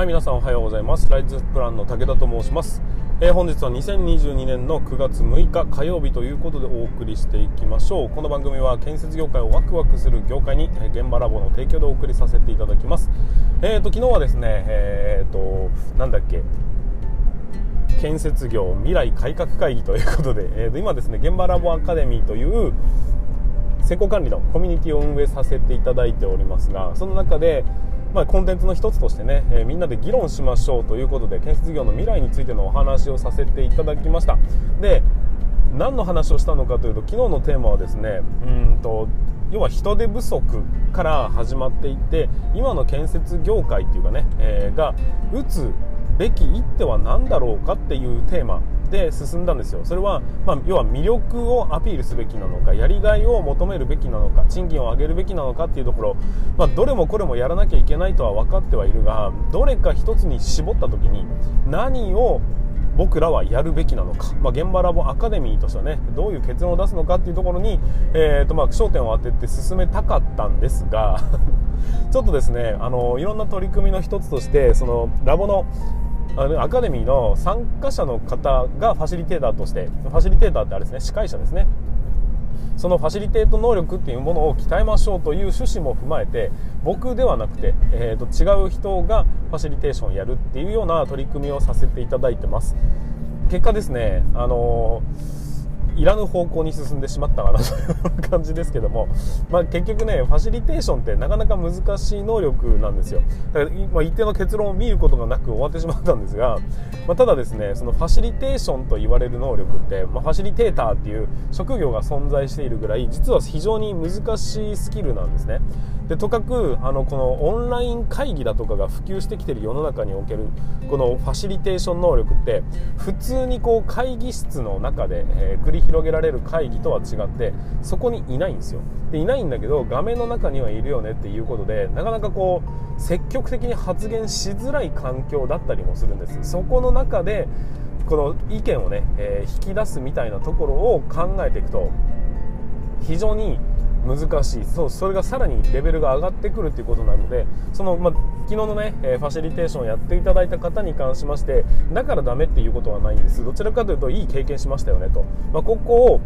はい皆さんおはようございます。ライズプランの武田と申します、えー、本日は2022年の9月6日火曜日ということでお送りしていきましょう。この番組は建設業界をワクワクする業界に、え、現場ラボの提供でお送りさせていただきます。えーと昨日はですねえーとなんだっけ建設業未来改革会議ということで、えー、と今ですね現場ラボアカデミーという施工管理のコミュニティを運営させていただいておりますがその中でまあ、コンテンツの一つとしてね、えー、みんなで議論しましょうということで建設業の未来についてのお話をさせていただきました。で何の話をしたのかというと昨日のテーマはですねうんと要は人手不足から始まっていって今の建設業界っていうかね、えー、が打つべき一手は何だろうかっていうテーマで進んだんですよ。それは、まあ、要は魅力をアピールすべきなのかやりがいを求めるべきなのか賃金を上げるべきなのかっていうところ、まあ、どれもこれもやらなきゃいけないとは分かってはいるがどれか一つに絞った時に何を僕らはやるべきなのか、まあ、現場ラボアカデミーとしてはねどういう結論を出すのかっていうところに、えーとまあ、焦点を当てて進めたかったんですが ちょっとですねあのいろんな取り組みの一つとしてそのラボのあのアカデミーの参加者の方がファシリテーターとしてファシリテーターってあれですね司会者ですね。そのファシリテート能力っていうものを鍛えましょうという趣旨も踏まえて僕ではなくて、えー、と違う人がファシリテーションをやるっていうような取り組みをさせていただいてます。結果ですねあのーいらぬ方向に進んでしまったかなという感じですけども、まあ、結局ねファシリテーションってなかなか難しい能力なんですよ。だから、まあ、一定の結論を見ることがなく終わってしまったんですが、まあ、ただですねそのファシリテーションと言われる能力って、まあ、ファシリテーターっていう職業が存在しているぐらい実は非常に難しいスキルなんですね。でとかくあのこのオンライン会議だとかが普及してきている世の中におけるこのファシリテーション能力って普通にこう会議室の中で、えー、繰り広げられる会議とは違ってそこにいないんですよ。でいないんだけど画面の中にはいるよねっていうことでなかなかこう積極的に発言しづらい環境だったりもするんです。そこの中でこの意見をね、えー、引き出すみたいなところを考えていくと非常に難しい。そうそれがさらにレベルが上がってくるということなのでその、ま昨日のね、えファシリテーションをやっていただいた方に関しましてだからダメっていうことはないんです。どちらかというといい経験しましたよねと、ま、ここを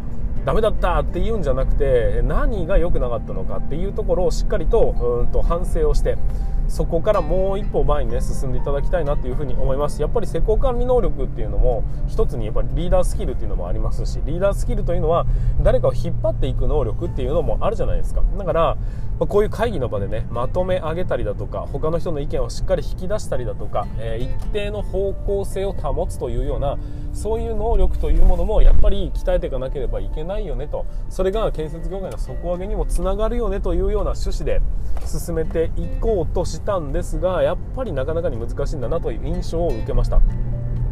ダメだったっていうんじゃなくて何が良くなかったのかっていうところをしっかりとうんと反省をしてそこからもう一歩前にね進んでいただきたいなというふうに思います。やっぱり施工管理能力っていうのも一つにやっぱりリーダースキルっていうのもありますしリーダースキルというのは誰かを引っ張っていく能力っていうのもあるじゃないですか。だからこういう会議の場でねまとめ上げたりだとか他の人の意見をしっかり引き出したりだとか、えー、一定の方向性を保つというようなそういう能力というものもやっぱり鍛えていかなければいけないよねと。それが建設業界の底上げにもつながるよねというような趣旨で進めていこうとししたんですがやっぱりなかなかに難しいんだなという印象を受けました。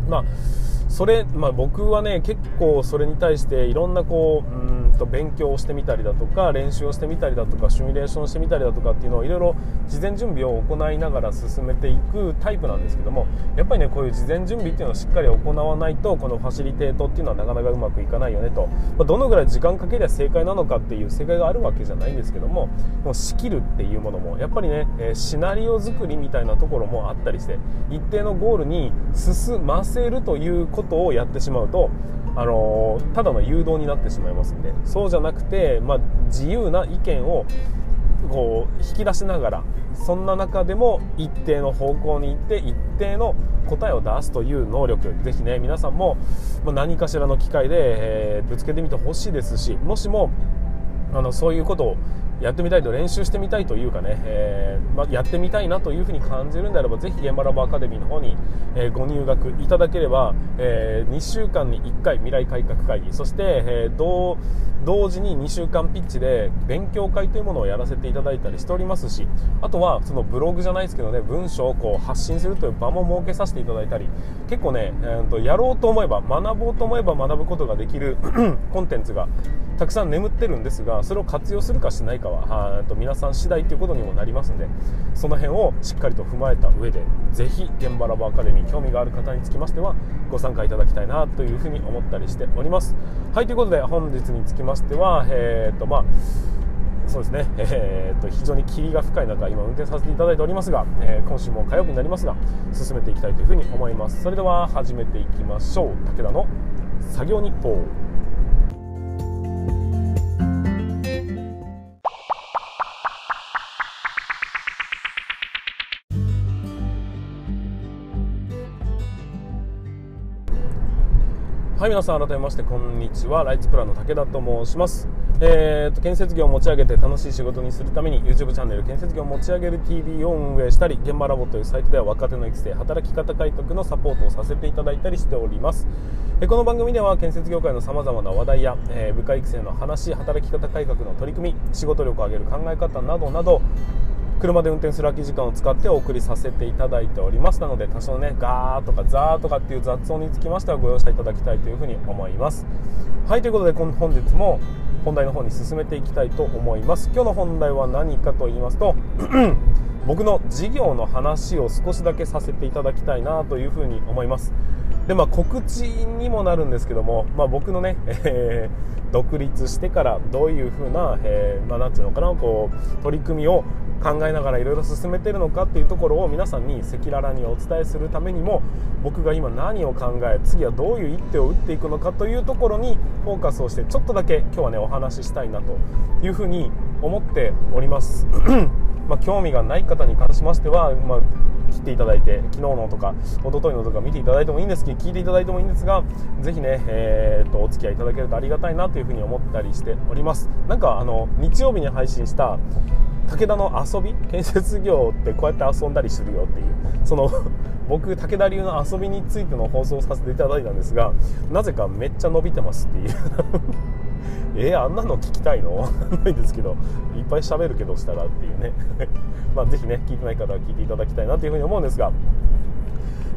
まあそれ、まあ、僕はね結構それに対していろんなこううんと勉強をしてみたりだとか練習をしてみたりだとかシミュレーションしてみたりだとかっていうのをいろいろ事前準備を行いながら進めていくタイプなんですけどもやっぱりねこういう事前準備っていうのをしっかり行わないとこのファシリテートっていうのはなかなかうまくいかないよねと、まあ、どのぐらい時間かけりゃ正解なのかっていう正解があるわけじゃないんですけどももう仕切るっていうものもやっぱりね、シナリオ作りみたいなところもあったりして一定のゴールに進ませるということをやってしまうとあのただの誘導になってしまいますんでそうじゃなくて、まあ、自由な意見をこう引き出しながらそんな中でも一定の方向に行って一定の答えを出すという能力。ぜひね皆さんも何かしらの機会で、えー、ぶつけてみてほしいですしもしもあのそういうことをやってみたいと練習してみたいというかね、えー、まやってみたいなというふうに感じるんであればぜひ現場ラボアカデミーの方に、え、ご入学いただければ、え、2週間に1回未来改革会議そして、え同同時に2週間ピッチで勉強会というものをやらせていただいたりしておりますしあとはそのブログじゃないですけどね文章をこう発信するという場も設けさせていただいたり結構ね、えー、とやろうと思えば学ぼうと思えば学ぶことができる コンテンツがたくさん眠ってるんですがそれを活用するかしないかはと皆さん次第ということにもなりますのでその辺をしっかりと踏まえた上でぜひ現場ラボアカデミー興味がある方につきましてはご参加いただきたいなというふうに思ったりしております。はいということで本日につきましてはえー、っとまあそうですね、えー、と非常に霧が深い中今運転させていただいておりますが、えー、今週も火曜日になりますが進めていきたいというふうに思います。それでは始めていきましょう。武田の作業日報。はい皆さん改めましてこんにちは。ライツプランの武田と申します。えーと、建設業を持ち上げて楽しい仕事にするために YouTube チャンネル建設業を持ち上げる TV を運営したり現場ラボというサイトでは若手の育成働き方改革のサポートをさせていただいたりしております。えこの番組では建設業界のさまざまな話題や、えー、部下育成の話働き方改革の取り組み仕事力を上げる考え方などなど車で運転する空き時間を使ってお送りさせていただいております。なので多少ねガーとかザーとかっていう雑音につきましてはご容赦いただきたいというふうに思います。はいということで本日も本題の方に進めていきたいと思います。今日の本題は何かと言いますと 僕の事業の話を少しだけさせていただきたいなというふうに思います。でまあ告知にもなるんですけども、まあ、僕のね、えー、独立してからどういうふうな、えー、まあ、なんていうのかなこう取り組みを考えながらいろいろ進めてるのかっていうところを皆さんに赤裸々にお伝えするためにも僕が今何を考え次はどういう一手を打っていくのかというところにフォーカスをしてちょっとだけ今日はねお話ししたいなというふうに思っております。まあ、興味がない方に関しましては、まあ、切っていただいて昨日のとか一昨日のとか見ていただいてもいいんですけど聞いていただいてもいいんですがぜひね、えー、とお付き合いいただけるとありがたいなというふうに思ったりしております。なんかあの日曜日に配信した武田の遊び建設業ってこうやって遊んだりするよっていうその 僕武田流の遊びについての放送させていただいたんですがなぜかめっちゃ伸びてますっていう。えー、あんなの聞きたいの？ないですけどいっぱい喋るけどしたらっていうね。まあぜひね聞いてない方は聞いていただきたいなというふうに思うんですが。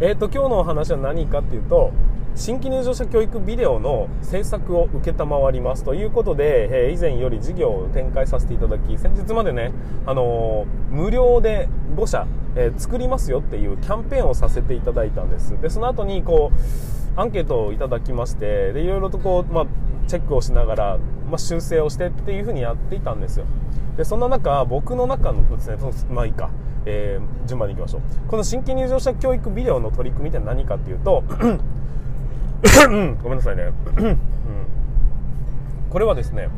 えっ、ー、と今日のお話は何かっていうと新規入場者教育ビデオの制作を承りますということで、え、以前より事業を展開させていただき先日までね、あの、無料で5社、え、作りますよっていうキャンペーンをさせていただいたんです。でその後にこうアンケートをいただきましてでいろいろとこう、まあ、チェックをしながら、まあ、修正をしてっていうふうにやっていたんですよ。でそんな中僕の中のですねまあいいか、えー、順番にいきましょう。この新規入場者教育ビデオの取り組みって何かっていうと ごめんなさいね、うん、これはですね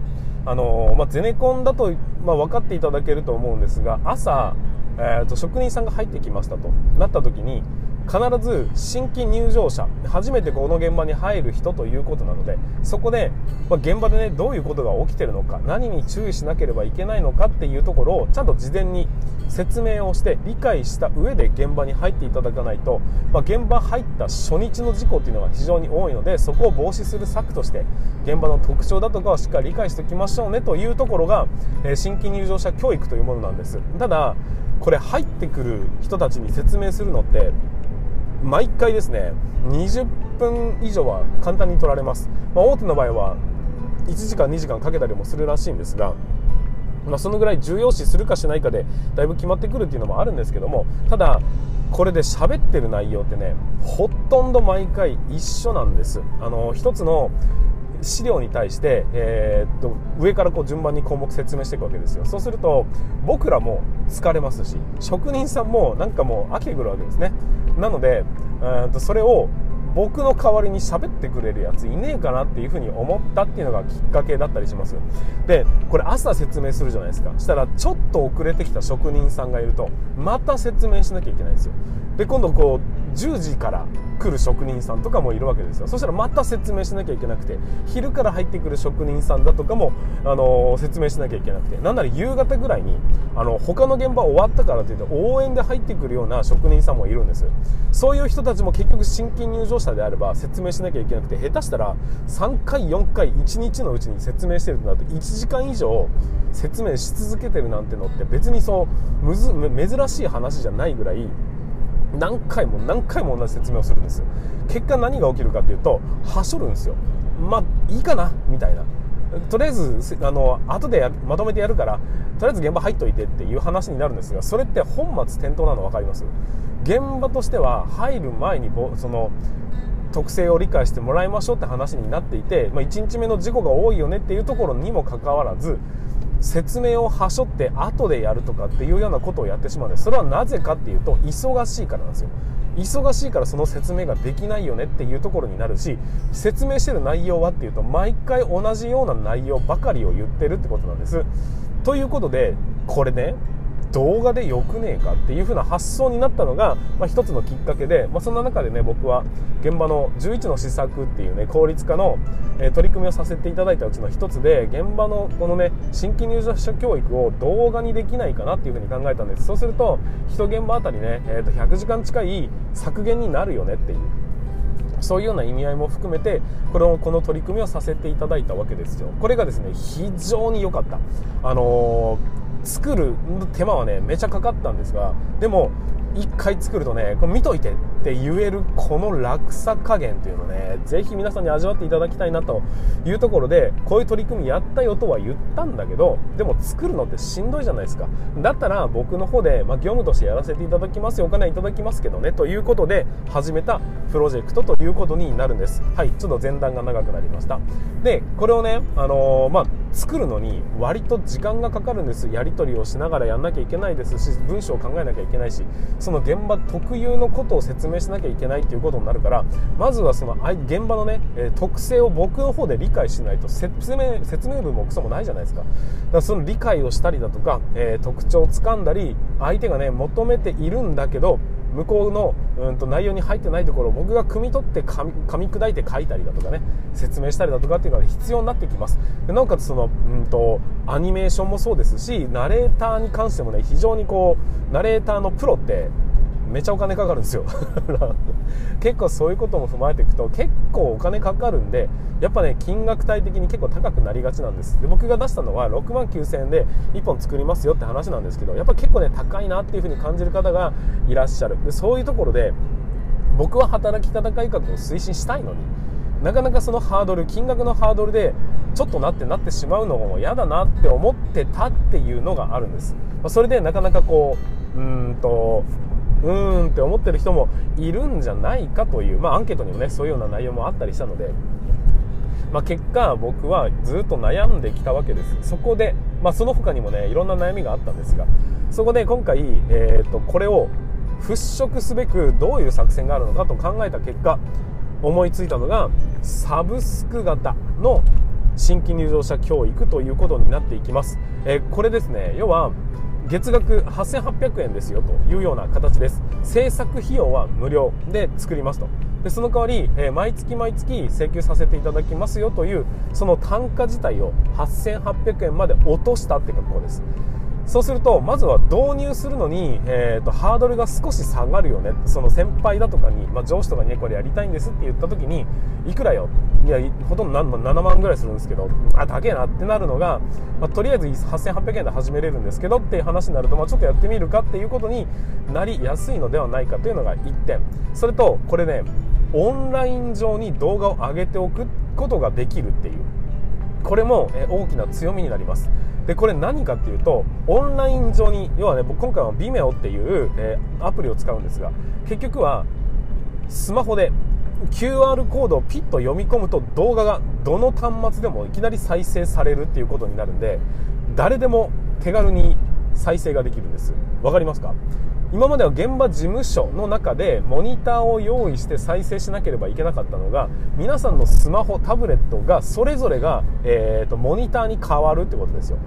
あのまあ、ゼネコンだと、まあ、分かっていただけると思うんですが朝、えーと、職人さんが入ってきましたと。なった時に必ず新規入場者初めてこの現場に入る人ということなのでそこで、まあ、現場でねどういうことが起きてるのか何に注意しなければいけないのかっていうところをちゃんと事前に説明をして理解した上で現場に入っていただかないと、まあ、現場入った初日の事故っていうのが非常に多いのでそこを防止する策として現場の特徴だとかをしっかり理解しておきましょうねというところが、えー、新規入場者教育というものなんです。ただこれ入ってくる人たちに説明するのって毎回ですね20分以上は簡単に取られます、まあ、大手の場合は1時間2時間かけたりもするらしいんですがまあ、そのぐらい重要視するかしないかでだいぶ決まってくるっていうのもあるんですけどもただこれで喋ってる内容ってねほとんど毎回一緒なんです。あの一つの資料に対して、えー、っと上からこう順番に項目説明していくわけですよ。そうすると僕らも疲れますし職人さんもなんかもう飽きてくるわけですね。なので、えー、っとそれを僕の代わりに喋ってくれるやついねえかなっていうふうに思ったっていうのがきっかけだったりします。でこれ朝説明するじゃないですか。したらちょっと遅れてきた職人さんがいるとまた説明しなきゃいけないんですよ。で今度こう10時から来る職人さんとかもいるわけですよ。そしたらまた説明しなきゃいけなくて昼から入ってくる職人さんだとかも、あのー、説明しなきゃいけなくてなんなら夕方ぐらいにあの他の現場終わったからといって応援で入ってくるような職人さんもいるんです。そういう人たちも結局新規入場者であれば説明しなきゃいけなくて下手したら3回4回1日のうちに説明してるとなると1時間以上説明し続けてるなんてのって別にそうむず珍しい話じゃないぐらい何回も何回も同じ説明をするんです結果何が起きるかっていうとはしょるんですよ。まあいいかなみたいな。とりあえずあの後でまとめてやるからとりあえず現場入っといてっていう話になるんですがそれって本末転倒なの分かります？現場としては入る前にその特性を理解してもらいましょうって話になっていて、まあ、1日目の事故が多いよねっていうところにもかかわらず説明をはしょって後でやるとかっていうようなことをやってしまうんですそれはなぜかっていうと忙しいからなんですよ。忙しいからその説明ができないよねっていうところになるし説明してる内容はっていうと毎回同じような内容ばかりを言ってるってことなんです。ということでこれね動画でよくねえかっていう風な発想になったのが、まあ、一つのきっかけで、まあ、そんな中でね僕は現場の11の施策っていうね効率化の、え、取り組みをさせていただいたうちの一つで現場のこのね新規入社者教育を動画にできないかなっていう風に考えたんです。そうすると1現場あたりね、えー、と100時間近い削減になるよねっていうそういうような意味合いも含めてこれをこの取り組みをさせていただいたわけですよ。これがですね非常に良かった。あのー作る手間はねめちゃかかったんですがでも1回作るとねこれ見といてって言えるこの落差加減というのねぜひ皆さんに味わっていただきたいなというところでこういう取り組みやったよとは言ったんだけどでも作るのってしんどいじゃないですか。だったら僕の方で、まあ、業務としてやらせていただきますよお金いただきますけどねということで始めたプロジェクトということになるんです。はいちょっと前段が長くなりました。でこれをね、あのー、まあ、作るのに割と時間がかかるんです。やり取りをしながらやんなきゃいけないですし文章を考えなきゃいけないしその現場特有のことを説明しなきゃいけないっていうことになるからまずはその現場のね、特性を僕の方で理解しないと説明説明文もクソもないじゃないですか。だからその理解をしたりだとか、えー、特徴をつかんだり相手がね求めているんだけど向こうのうんと内容に入ってないところを僕が汲み取って噛み噛み砕いて書いたりだとかね説明したりだとかっていうのが必要になってきます。でなおかつそのうんとアニメーションもそうですしナレーターに関してもね非常にこうナレーターのプロってめちゃお金かかるんですよ。結構そういうことも踏まえていくと結構お金かかるんでやっぱね金額帯的に結構高くなりがちなんです。で僕が出したのは6万9000円で1本作りますよって話なんですけどやっぱ結構ね高いなっていう風に感じる方がいらっしゃる。でそういうところで僕は働き方改革を推進したいのになかなかそのハードル金額のハードルでちょっとなってなってしまうのも嫌だなって思ってたっていうのがあるんです、それでなかなかこううんとうーんって思ってる人もいるんじゃないかという、まあ、アンケートにもねそういうような内容もあったりしたので、まあ、結果僕はずっと悩んできたわけです。そこで、まあ、その他にもねいろんな悩みがあったんですが。そこで今回、えーと、これを払拭すべくどういう作戦があるのかと考えた結果思いついたのがサブスク型の新規入場者教育ということになっていきます、えー、これですね。要は月額8800円ですよというような形です。制作費用は無料で作りますと。でその代わり、えー、毎月毎月請求させていただきますよというその単価自体を8800円まで落としたって格好です。そうするとまずは導入するのに、えーと、ハードルが少し下がるよね。その先輩だとかに、まあ、上司とかに、ね、これやりたいんですって言った時にいくらよ？いやほとんど7万ぐらいするんですけどあ高えなってなるのが、まあ、とりあえず8800円で始めれるんですけどっていう話になると、まあ、ちょっとやってみるかっていうことになりやすいのではないかというのが1点。それとこれねオンライン上に動画を上げておくことができるっていう。これも大きな強みになります。でこれ何かっていうとオンライン上に要はね僕今回は Vimeo っていう、え、アプリを使うんですが結局はスマホで QR コードをピッと読み込むと動画がどの端末でもいきなり再生されるっていうことになるんで誰でも手軽に再生ができるんです。わかりますか？今までは現場事務所の中でモニターを用意して再生しなければいけなかったのが皆さんのスマホタブレットがそれぞれが、えーと、モニターに変わるってことですよ。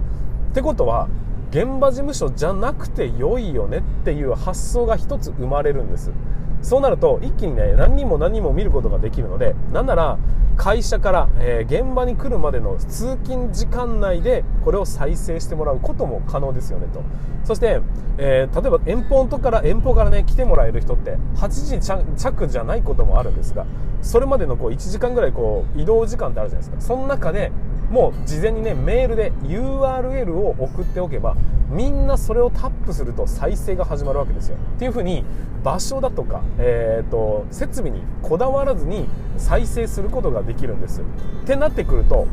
ってことは現場事務所じゃなくて良いよねっていう発想が一つ生まれるんです。そうなると一気にね何人も何人も見ることができるのでなんなら会社から、えー、現場に来るまでの通勤時間内でこれを再生してもらうことも可能ですよねと。そして、えー、例えば遠方から遠方からね来てもらえる人って8時着じゃないこともあるんですがそれまでのこう1時間ぐらいこう移動時間ってあるじゃないですか。その中でもう事前にねメールで URL を送っておけばみんなそれをタップすると再生が始まるわけですよ。っていうふうに場所だとか、えーと、設備にこだわらずに再生することができるんです。ってなってくると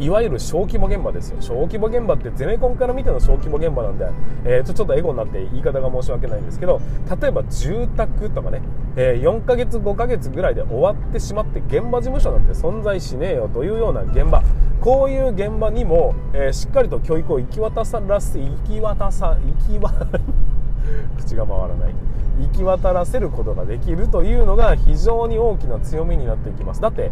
いわゆる小規模現場ですよ。小規模現場ってゼネコンから見ての小規模現場なんで、えー、ちょっとエゴになって言い方が申し訳ないんですけど例えば住宅とかね、えー、4ヶ月5ヶ月ぐらいで終わってしまって現場事務所なんて存在しねえよというような現場。こういう現場にも、えー、しっかりと教育を行き渡さらせ行き渡さ行きわ 口が回らない。行き渡らせることができるというのが非常に大きな強みになっていきます。だって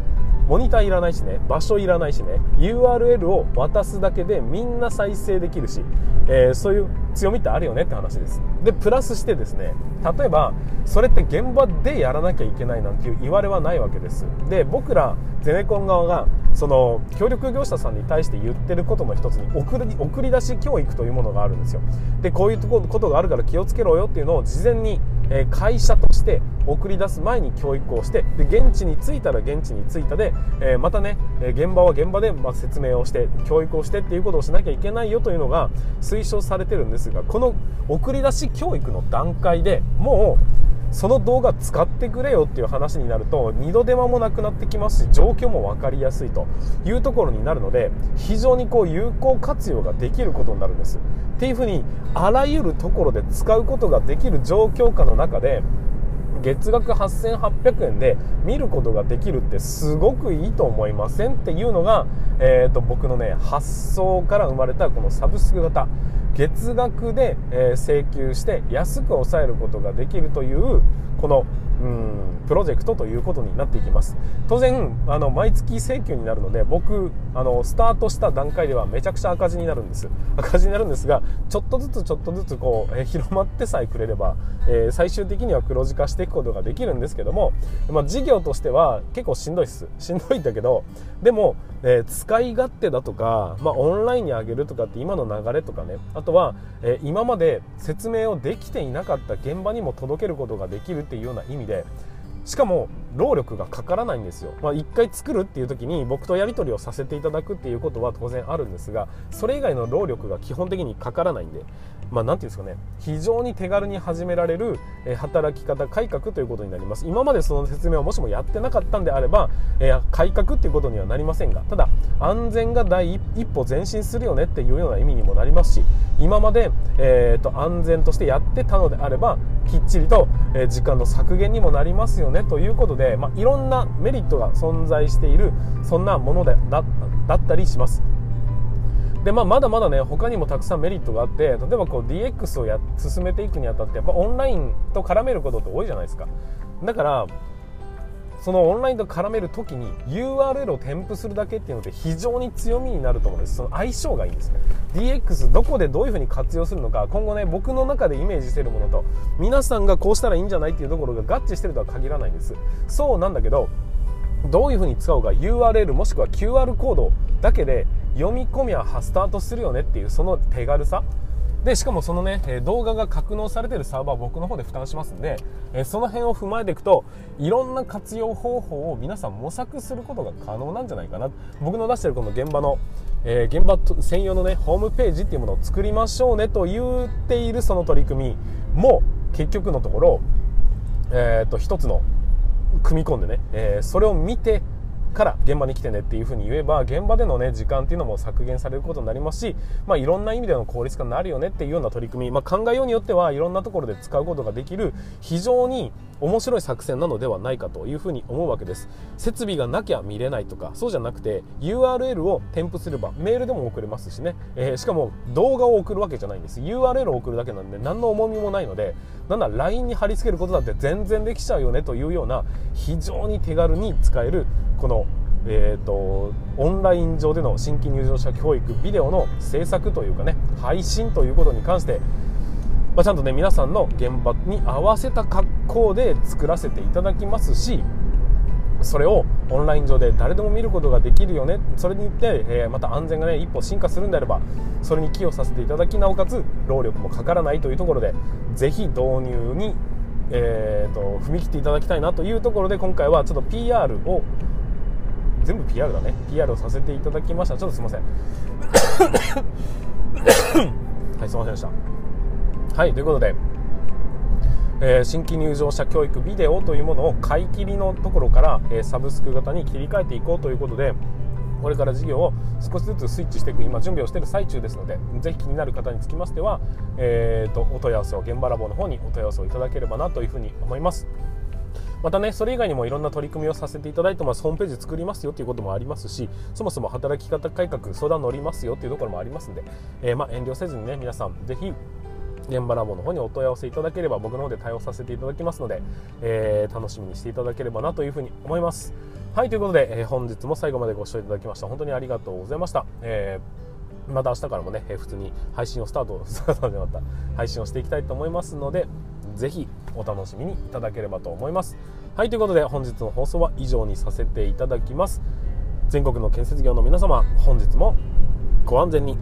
モニターいらないしね場所いらないしね URL を渡すだけでみんな再生できるし、えー、そういう強みってあるよねって話です。でプラスしてですね例えばそれって現場でやらなきゃいけないなんていう言われはないわけです。で僕らゼネコン側がその協力業者さんに対して言ってることの一つに送り送り出し教育というものがあるんですよ。でこういうことがあるから気をつけろよっていうのを事前にえ会社として送り出す前に教育をしてで現地に着いたら現地に着いたで、えまたね現場は現場でま説明をして教育をしてっていうことをしなきゃいけないよというのが推奨されてるんですがこの送り出し教育の段階でもうその動画使ってくれよっていう話になると二度手間もなくなってきますし状況も分かりやすいというところになるので非常にこう有効活用ができることになるんです。っていうふうにあらゆるところで使うことができる状況下の中で月額8800円で見ることができるってすごくいいと思いませんっていうのが、えーと、僕のね発想から生まれたこのサブスク型月額で、え請求して安く抑えることができるというこのうんプロジェクトということになっていきます。当然あの毎月請求になるので僕あのスタートした段階ではめちゃくちゃ赤字になるんです。赤字になるんですがちょっとずつちょっとずつこう、え広まってさえくれれば、えー、最終的には黒字化していくことができるんですけども、まあ、事業としては結構しんどいです。しんどいんだけどでも、えー、使い勝手だとか、まあ、オンラインに上げるとかって今の流れとかね。あとは、え、今まで説明をできていなかった現場にも届けることができるっていうような意味でしかも労力がかからないんですよ、まあ、1回作るっていう時に僕とやり取りをさせていただくっていうことは当然あるんですがそれ以外の労力が基本的にかからないんで。まあ、ていうんですかね非常に手軽に始められる、え働き方改革ということになります今までその説明をもしもやってなかったんであれば、え改革っていうことにはなりませんがただ安全が第一歩前進するよねっていうような意味にもなりますし今まで、えーと、安全としてやってたのであればきっちりと、え時間の削減にもなりますよねということで、まあ、いろんなメリットが存在しているそんなものでだだったりします。で、まあ、まだまだね他にもたくさんメリットがあって例えばこう DX をや進めていくにあたってやっぱオンラインと絡めることって多いじゃないですか。だからそのオンラインと絡める時に URL を添付するだけっていうのって非常に強みになると思うんです。その相性がいいんです。ね DX どこでどういうふうに活用するのか今後ね僕の中でイメージしてるものと皆さんがこうしたらいいんじゃないっていうところが合致してるとは限らないんです。そうなんだけどどういうふうに使うか URL もしくは QR コードだけで読み込みはスタートするよねっていうその手軽さ。でしかもそのね動画が格納されてるサーバー僕の方で負担しますんでその辺を踏まえていくといろんな活用方法を皆さん模索することが可能なんじゃないかな。僕の出してるこの現場の、え、現場専用のねホームページっていうものを作りましょうねと言っているその取り組みも結局のところ、えー、と一つの組み込んでね、え、それを見てから現場に来てねっていうふうに言えば現場での、ね、時間っていうのも削減されることになりますし、まあ、いろんな意味での効率化になるよねっていうような取り組み、まあ、考えようによってはいろんなところで使うことができる非常に面白い作戦なのではないかというふうに思うわけです。設備がなきゃ見れないとかそうじゃなくて URL を添付すればメールでも送れますしね、えー、しかも動画を送るわけじゃないんです。URL を送るだけなんで何の重みもないのでなんだ LINE に貼り付けることだって全然できちゃうよねというような非常に手軽に使えるこのえーと、オンライン上での新規入場者教育ビデオの制作というかね配信ということに関して、まあ、ちゃんとね皆さんの現場に合わせた格好で作らせていただきますしそれをオンライン上で誰でも見ることができるよねそれによって、えー、また安全がね一歩進化するんであればそれに寄与させていただきなおかつ労力もかからないというところでぜひ導入に、えーと踏み切っていただきたいなというところで今回はちょっと PR を全部 PR だね。PR をさせていただきました。ちょっとすいません。はいすいませんでした。はいということでえー、新規入場者教育ビデオというものを買い切りのところから、えー、サブスク型に切り替えていこうということでこれから事業を少しずつスイッチしていく今準備をしている最中ですのでぜひ気になる方につきましては、えーと、お問い合わせを現場ラボの方にお問い合わせをいただければなというふうに思います。またねそれ以外にもいろんな取り組みをさせていただいてますホームページ作りますよということもありますしそもそも働き方改革相談乗りますよというところもありますんで、えー、ま、遠慮せずにね皆さんぜひ現場ラボの方にお問い合わせいただければ僕の方で対応させていただきますので、えー、楽しみにしていただければなというふうに思います。はいということで、えー、本日も最後までご視聴いただきました本当にありがとうございました、えー、また明日からもね、え普通に配信をスタート スタートでまた配信をしていきたいと思いますのでぜひお楽しみにいただければと思います。はいということで本日の放送は以上にさせていただきます。全国の建設業の皆様本日もご安全に。